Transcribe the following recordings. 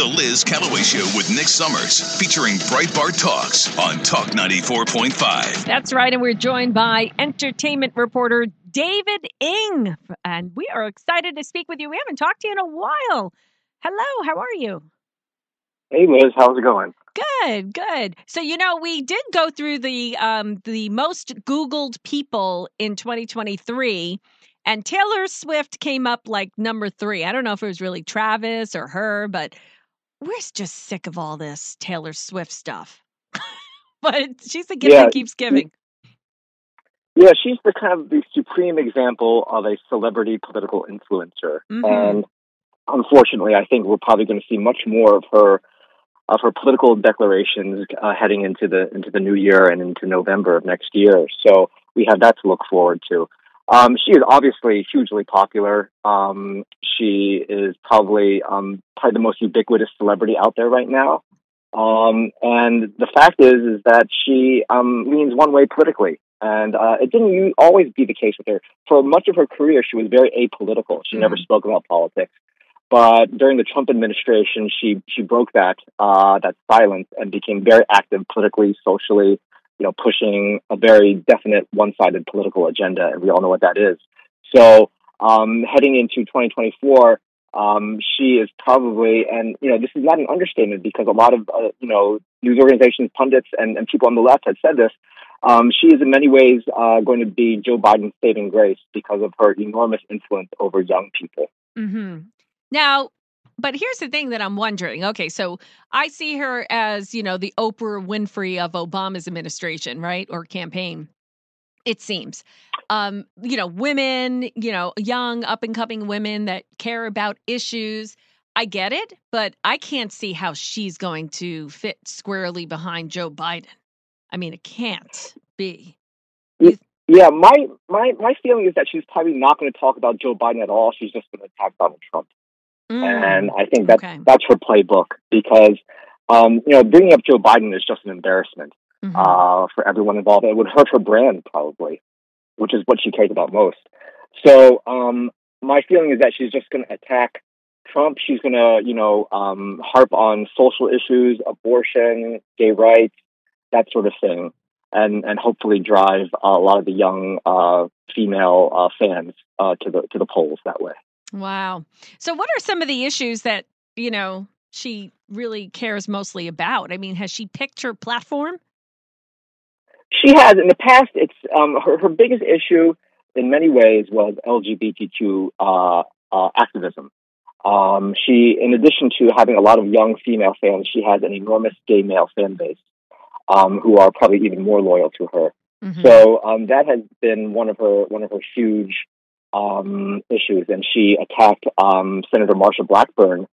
The Liz Calloway Show with Nick Summers, featuring Breitbart Talks on Talk 94.5. That's right. And we're joined by entertainment reporter David Ng. And we are excited to speak with you. We haven't talked to you in a while. Hello, how are you? Hey Liz, how's it going? Good, good. So you know, we did go through the um the most googled people in 2023 and Taylor Swift came up like number 3. I don't know if it was really Travis or her, but we're just sick of all this Taylor Swift stuff. but she's the gift Yeah. that keeps giving. Yeah, she's the kind of the supreme example of a celebrity political influencer, Mhm. and unfortunately, I think we're probably going to see much more of her of her political declarations uh, heading into the into the new year and into November of next year. So we have that to look forward to. Um, she is obviously hugely popular. Um, she is probably um, probably the most ubiquitous celebrity out there right now. Um, and the fact is, is that she um, leans one way politically, and uh, it didn't always be the case with her. For much of her career, she was very apolitical. She never Mhm. spoke about politics. But during the Trump administration, she she broke that uh, that silence and became very active politically, socially. You know, pushing a very definite one-sided political agenda, and we all know what that is. So, um, heading into 2024, um, she is probably, and you know, this is not an understatement because a lot of uh, you know news organizations, pundits, and, and people on the left have said this. Um, she is in many ways uh, going to be Joe Biden's saving grace because of her enormous influence over young people. Mm-hmm. Now, but here's the thing that I'm wondering. Okay, so I see her as, you know, the Oprah Winfrey of Obama's administration, right? Or campaign. It seems. Um, you know, women, you know, young up and coming women that care about issues. I get it, but I can't see how she's going to fit squarely behind Joe Biden. I mean, it can't be. Yeah, my my my feeling is that she's probably not going to talk about Joe Biden at all. She's just going to attack Donald Trump. Mm, and I think that's okay. that's her playbook because um, you know bringing up Joe Biden is just an embarrassment mhm. uh, for everyone involved. It would hurt her brand probably, which is what she cares about most. So um, my feeling is that she's just going to attack Trump. She's going to you know um, harp on social issues, abortion, gay rights, that sort of thing. And, and hopefully drive a lot of the young uh, female uh, fans uh, to the to the polls that way. Wow. So, what are some of the issues that, you know, she really cares mostly about? I mean, has she picked her platform? She has in the past. It's um, her her biggest issue in many ways was LGBTQ uh, uh, activism. Um, she, in addition to having a lot of young female fans, she has an enormous gay male fan base um, who are probably even more loyal to her. Mhm. So um, that has been one of her one of her huge um, issues, and she attacked um, Senator Marsha Blackburn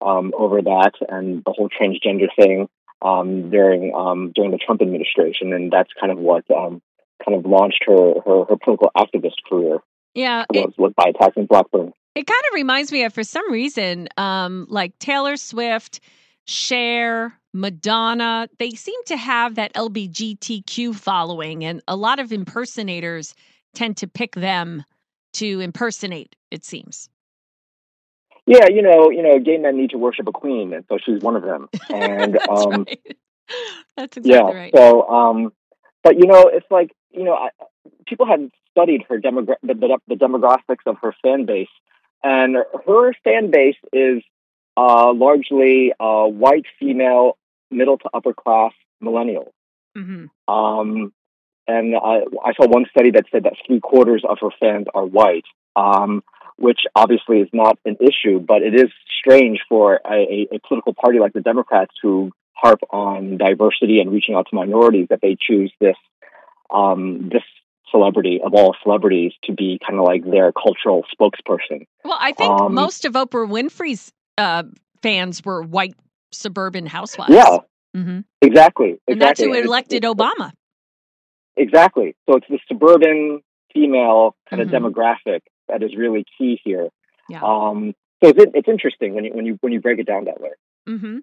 um, over that and the whole transgender thing um, during um, during the Trump administration, and that's kind of what um, kind of launched her her, her political activist career yeah. It, was, by attacking Blackburn. it kind of reminds me of, for some reason, um, like Taylor Swift, Cher, Madonna, they seem to have that LBGTQ following, and a lot of impersonators tend to pick them to impersonate, it seems. Yeah, you know, you know, gay men need to worship a queen, and so she's one of them. And That's um, right. That's yeah, exactly right. so um, but you know, it's like you know, I, people have studied her demogra- the, the, the demographics of her fan base, and her fan base is uh, largely uh, white, female, middle to upper class millennials. hmm Um, and I, I saw one study that said that three quarters of her fans are white, um, which obviously is not an issue, but it is strange for a, a, political party like the Democrats who harp on diversity and reaching out to minorities that they choose this um, this celebrity of all celebrities to be kind of like their cultural spokesperson. Well, I think Um, most of Oprah Winfrey's uh, fans were white suburban housewives. Yeah, hmm exactly. And that's who elected Obama. Exactly. So it's the suburban female kind Mhm. of demographic that is really key here. Yeah. Um, so it's, it's interesting when you when you when you break it down that way. Mm-hmm.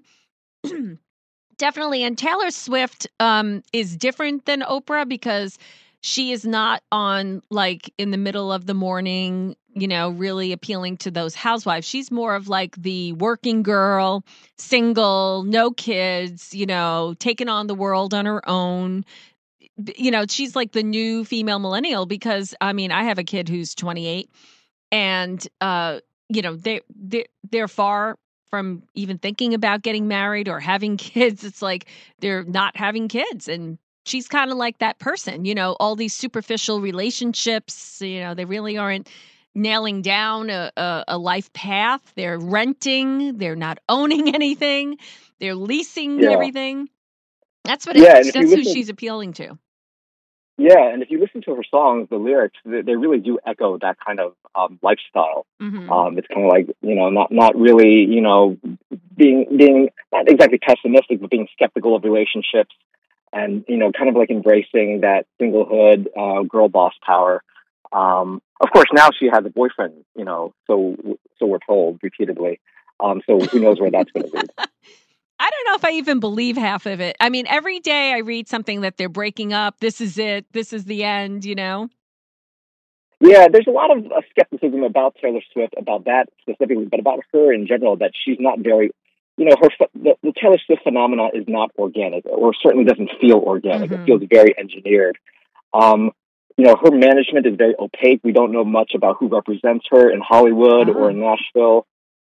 Definitely. And Taylor Swift um, is different than Oprah because she is not on like in the middle of the morning, you know, really appealing to those housewives. She's more of like the working girl, single, no kids, you know, taking on the world on her own. You know, she's like the new female millennial because I mean, I have a kid who's 28 and uh you know, they they they're far from even thinking about getting married or having kids. It's like they're not having kids and she's kind of like that person, you know, all these superficial relationships, you know, they really aren't nailing down a, a, a life path. They're renting, they're not owning anything, they're leasing yeah. everything. That's what yeah, it, that's who she's appealing to. Yeah, and if you listen to her songs, the lyrics they, they really do echo that kind of um, lifestyle. Mm-hmm. Um, it's kind of like you know, not not really you know being being not exactly pessimistic, but being skeptical of relationships, and you know, kind of like embracing that singlehood, uh, girl boss power. Um, of course, now she has a boyfriend, you know, so so we're told repeatedly. Um, so who knows where that's going to lead? I don't know if I even believe half of it. I mean, every day I read something that they're breaking up. This is it. This is the end. You know. Yeah, there's a lot of uh, skepticism about Taylor Swift, about that specifically, but about her in general, that she's not very, you know, her the, the Taylor Swift phenomena is not organic, or certainly doesn't feel organic. Mm-hmm. It feels very engineered. Um, you know, her management is very opaque. We don't know much about who represents her in Hollywood uh-huh. or in Nashville.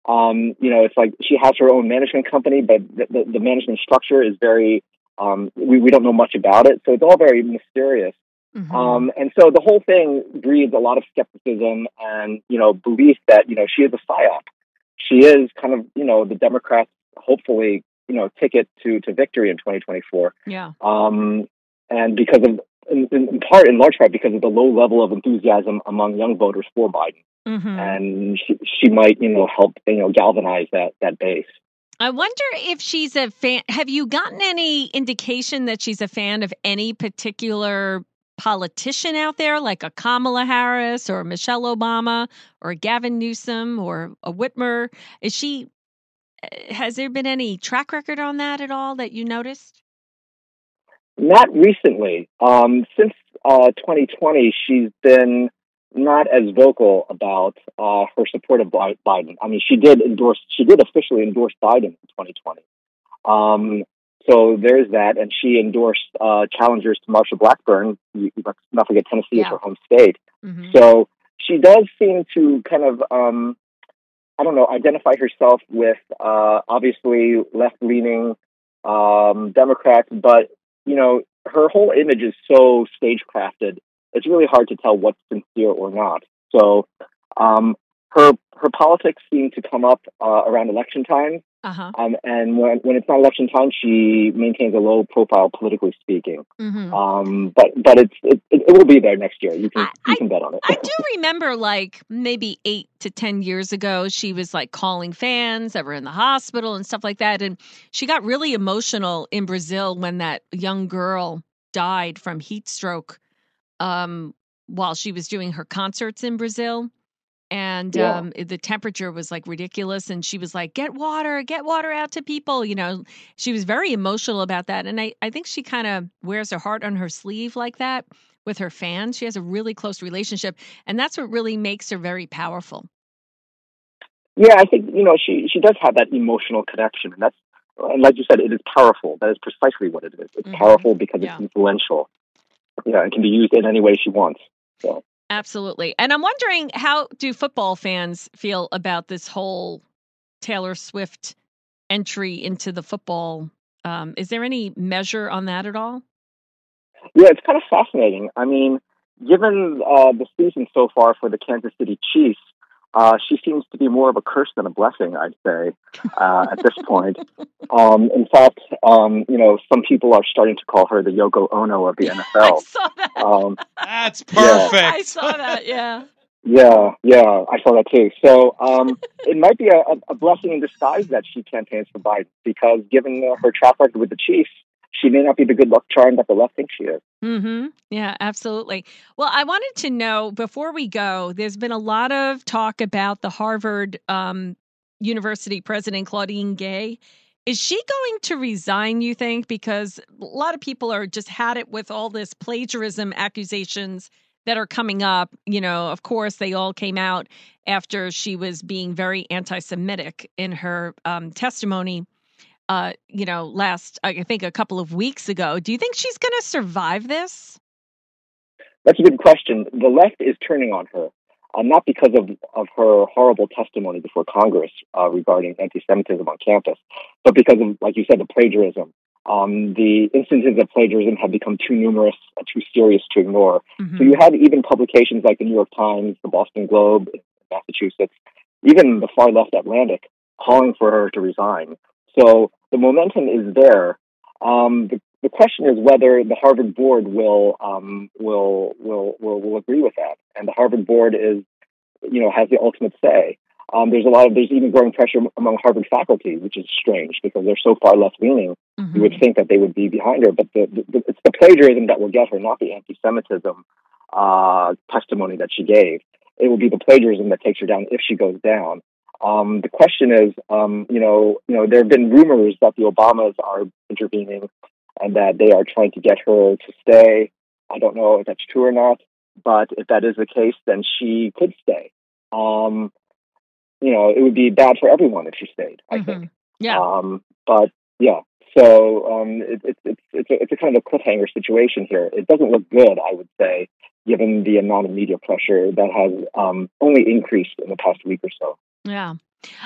Um, you know, it's like she has her own management company, but the, the, the management structure is very, um, we, we don't know much about it. So it's all very mysterious. Mm-hmm. Um, and so the whole thing breeds a lot of skepticism and, you know, belief that, you know, she is a psyop. She is kind of, you know, the Democrats' hopefully, you know, ticket to, to victory in 2024. Yeah. Um, and because of in, in, part, in large part, because of the low level of enthusiasm among young voters for Biden, mm-hmm. and she, she might, you know, help you know galvanize that that base. I wonder if she's a fan. Have you gotten any indication that she's a fan of any particular politician out there, like a Kamala Harris or Michelle Obama or Gavin Newsom or a Whitmer? Is she? Eh, has there been any track record on that at all that you noticed? Not recently. Um, since uh, 2020, she's been not as vocal about uh, her support of Biden. I mean, she did endorse, she did officially endorse Biden in 2020. Um, so there's that, and she endorsed uh, challengers to Marsha Blackburn. You, not forget Tennessee yeah. is her home state. Mm-hmm. So she does seem to kind of, um, I don't know, identify herself with uh, obviously left leaning um, Democrats, but you know, her whole image is so stagecrafted. It's really hard to tell what's sincere or not. So, um, her her politics seem to come up uh, around election time, uh-huh. um, and when when it's not election time, she maintains a low profile politically speaking. Mm-hmm. Um, but but it's it, it, will be there next year. You can I, you can bet on it. I do remember like maybe eight to ten years ago, she was like calling fans that were in the hospital and stuff like that, and she got really emotional in Brazil when that young girl died from heat stroke um, while she was doing her concerts in Brazil and yeah. um, the temperature was like ridiculous and she was like get water get water out to people you know she was very emotional about that and i, I think she kind of wears her heart on her sleeve like that with her fans she has a really close relationship and that's what really makes her very powerful yeah i think you know she she does have that emotional connection and that's and like you said it is powerful that is precisely what it is it's mm-hmm. powerful because yeah. it's influential yeah it can be used in any way she wants so Absolutely. And I'm wondering how do football fans feel about this whole Taylor Swift entry into the football? Um, is there any measure on that at all? Yeah, it's kind of fascinating. I mean, given uh, the season so far for the Kansas City Chiefs, uh, she seems to be more of a curse than a blessing, I'd say, uh, at this point. Um, in fact, um, you know, some people are starting to call her the Yoko Ono of the NFL. I saw that. Um, That's perfect. Yeah. I saw that. Yeah. Yeah, yeah, I saw that too. So um, it might be a, a, blessing in disguise that she campaigns for Biden because, given uh, her track record with the Chiefs, she may not be the good luck charm that the left thinks she is. Mm-hmm. Yeah, absolutely. Well, I wanted to know before we go, there's been a lot of talk about the Harvard um, University president, Claudine Gay. Is she going to resign, you think? Because a lot of people are just had it with all this plagiarism accusations that are coming up. You know, of course, they all came out after she was being very anti Semitic in her um, testimony. Uh, you know, last, I think a couple of weeks ago. Do you think she's going to survive this? That's a good question. The left is turning on her, uh, not because of, of her horrible testimony before Congress uh, regarding anti Semitism on campus, but because of, like you said, the plagiarism. Um, the instances of plagiarism have become too numerous, uh, too serious to ignore. Mm-hmm. So you had even publications like the New York Times, the Boston Globe, Massachusetts, even the far left Atlantic calling for her to resign. So the momentum is there. Um, the the question is whether the Harvard board will um, will, will will will agree with that, and the Harvard board is, you know, has the ultimate say. Um, there's a lot of there's even growing pressure among Harvard faculty, which is strange because they're so far left leaning. Mm-hmm. You would think that they would be behind her, but the, the, it's the plagiarism that will get her, not the anti-Semitism uh, testimony that she gave. It will be the plagiarism that takes her down if she goes down. Um, the question is, um, you know, you know, there have been rumors that the Obamas are intervening and that they are trying to get her to stay. I don't know if that's true or not, but if that is the case, then she could stay. Um, you know, it would be bad for everyone if she stayed. I mm-hmm. think. Yeah. Um, but yeah, so um, it, it, it's it's a, it's a kind of cliffhanger situation here. It doesn't look good, I would say, given the amount of media pressure that has um, only increased in the past week or so. Yeah.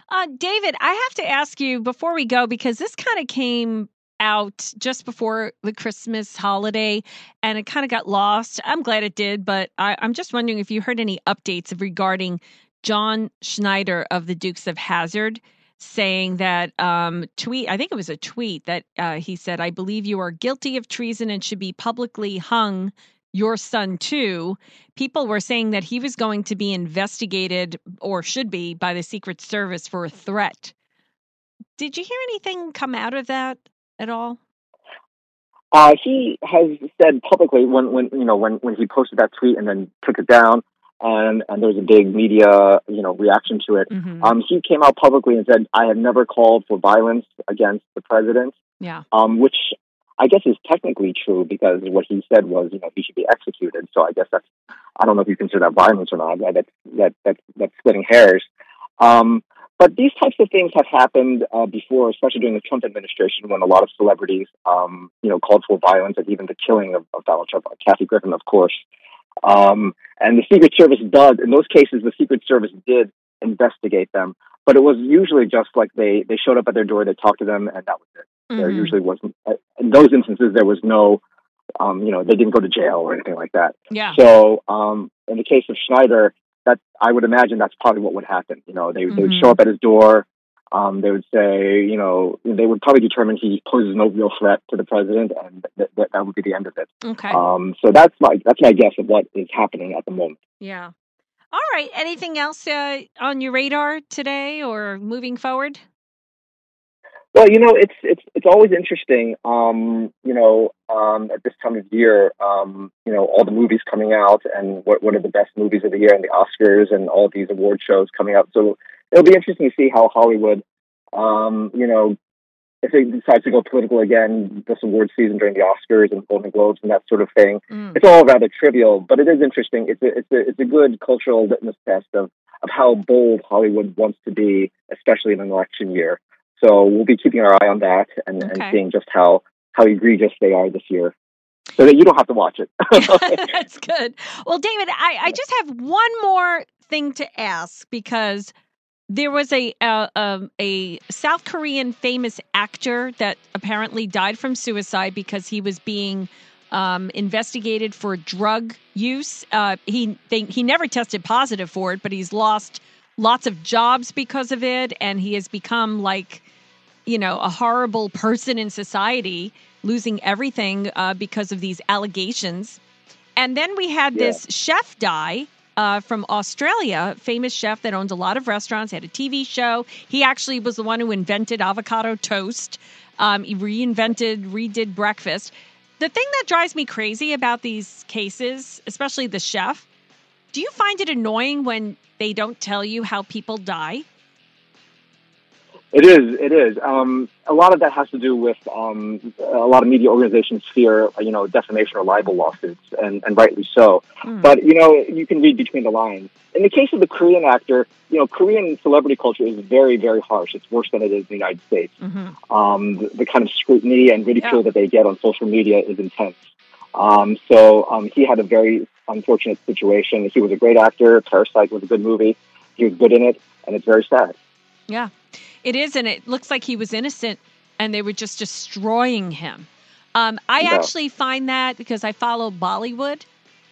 Uh, David, I have to ask you before we go because this kind of came out just before the Christmas holiday and it kind of got lost. I'm glad it did, but I, am just wondering if you heard any updates regarding John Schneider of the Dukes of Hazzard saying that um, tweet, I think it was a tweet that uh, he said, I believe you are guilty of treason and should be publicly hung. Your son, too. People were saying that he was going to be investigated or should be by the Secret Service for a threat. Did you hear anything come out of that? at all? Uh, he has said publicly when, when you know when, when he posted that tweet and then took it down, and and there was a big media you know reaction to it. Mm-hmm. Um, he came out publicly and said, "I have never called for violence against the president." Yeah. Um, which I guess is technically true because what he said was, you know, he should be executed. So I guess that's I don't know if you consider that violence or not. That's that that that's splitting hairs. Um, but these types of things have happened uh, before, especially during the Trump administration, when a lot of celebrities, um, you know, called for violence and even the killing of, of Donald Trump. Kathy Griffin, of course. Um, and the Secret Service does, in those cases, the Secret Service did investigate them, but it was usually just like they they showed up at their door, they talked to them, and that was it. Mm-hmm. There usually wasn't. In those instances, there was no, um, you know, they didn't go to jail or anything like that. Yeah. So um, in the case of Schneider, that I would imagine that's probably what would happen. You know, they mm-hmm. they would show up at his door. Um, they would say, you know, they would probably determine he poses no real threat to the president, and that, that, that would be the end of it. Okay. Um, so that's my that's my guess of what is happening at the moment. Yeah. All right. Anything else uh, on your radar today or moving forward? Well, you know, it's it's it's always interesting. Um, you know, um, at this time of year, um, you know, all the movies coming out and what what are the best movies of the year and the Oscars and all these award shows coming out. So it'll be interesting to see how Hollywood, um, you know, if it decides to go political again this award season during the Oscars and Golden Globes and that sort of thing. Mm. It's all rather trivial, but it is interesting. It's a it's a it's a good cultural litmus test of of how bold Hollywood wants to be, especially in an election year. So we'll be keeping our eye on that and, okay. and seeing just how how egregious they are this year so that you don't have to watch it. That's good. Well, David, I, I just have one more thing to ask because there was a, a, um, a South Korean famous actor that apparently died from suicide because he was being um, investigated for drug use. Uh, he they, he never tested positive for it, but he's lost lots of jobs because of it, and he has become like you know, a horrible person in society, losing everything uh, because of these allegations. And then we had yeah. this chef die uh, from Australia, famous chef that owns a lot of restaurants, had a TV show. He actually was the one who invented avocado toast. Um, he reinvented, redid breakfast. The thing that drives me crazy about these cases, especially the chef, do you find it annoying when they don't tell you how people die? It is. It is. Um, a lot of that has to do with um, a lot of media organizations fear, you know, defamation or libel lawsuits, and, and rightly so. Hmm. But you know, you can read between the lines. In the case of the Korean actor, you know, Korean celebrity culture is very, very harsh. It's worse than it is in the United States. Mhm. Um, the, the kind of scrutiny and ridicule Yeah. that they get on social media is intense. Um, so um, he had a very unfortunate situation. He was a great actor. Parasite was a good movie. He was good in it, and it's very sad. Yeah, it is, and it looks like he was innocent, and they were just destroying him. Um, I Yeah. actually find that because I follow Bollywood,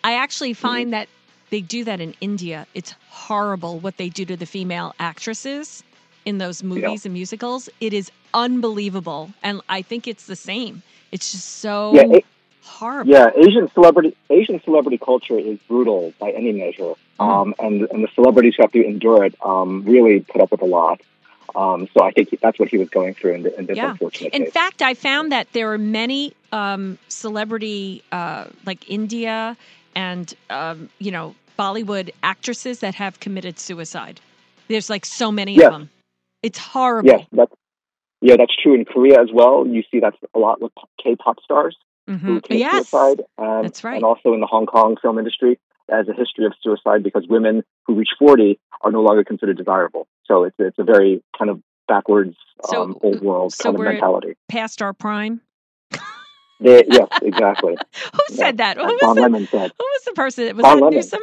I actually find that they do that in India. It's horrible what they do to the female actresses in those movies and musicals. It is unbelievable, and I think it's the same. It's just so Yeah, it- horrible. Yeah, Asian celebrity Asian celebrity culture is brutal by any measure, Mm. um, and and the celebrities who have to endure it um, really put up with a lot. Um, so I think that's what he was going through in, th- in this Yeah. unfortunate In case. fact, I found that there are many um, celebrity, uh, like India and um, you know Bollywood actresses that have committed suicide. There's like so many Yes. of them. It's horrible. yes, that's yeah, that's true in Korea as well. You see that a lot with K-pop stars who Mhm. commit Yes, suicide, and, That's right. and also in the Hong Kong film industry, as a history of suicide because women who reach forty are no longer considered desirable. So it's it's a very kind of backwards, So- um, old world so kind of we're- mentality. past our prime. They, yes, exactly. Who said that? Who was, Don the, Lemon said. who was the person? Was Don that Lemon. Newsom?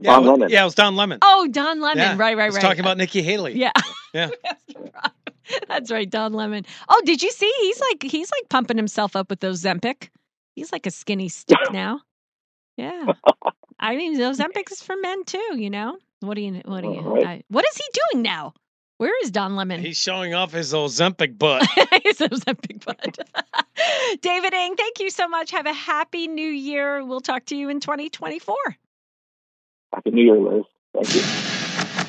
Yeah, Don it was- Lemon. yeah, it was Don Lemon. Oh, Don Lemon. Yeah, Right, right, I was right. talking about Nikki Haley. Yeah. Yeah. That's right, Don Lemon. Oh, did you see? He's like he's like pumping himself up with those Ozempic. He's like a skinny stick now. Yeah. I mean, those Ozempic is for men too. You know. What do you? What do you? I, what is he doing now? Where is Don Lemon? He's showing off his Ozempic butt. He's a Zempic butt. David Ng, thank you so much. Have a happy new year. We'll talk to you in 2024. Happy New Year, Liz. Thank you.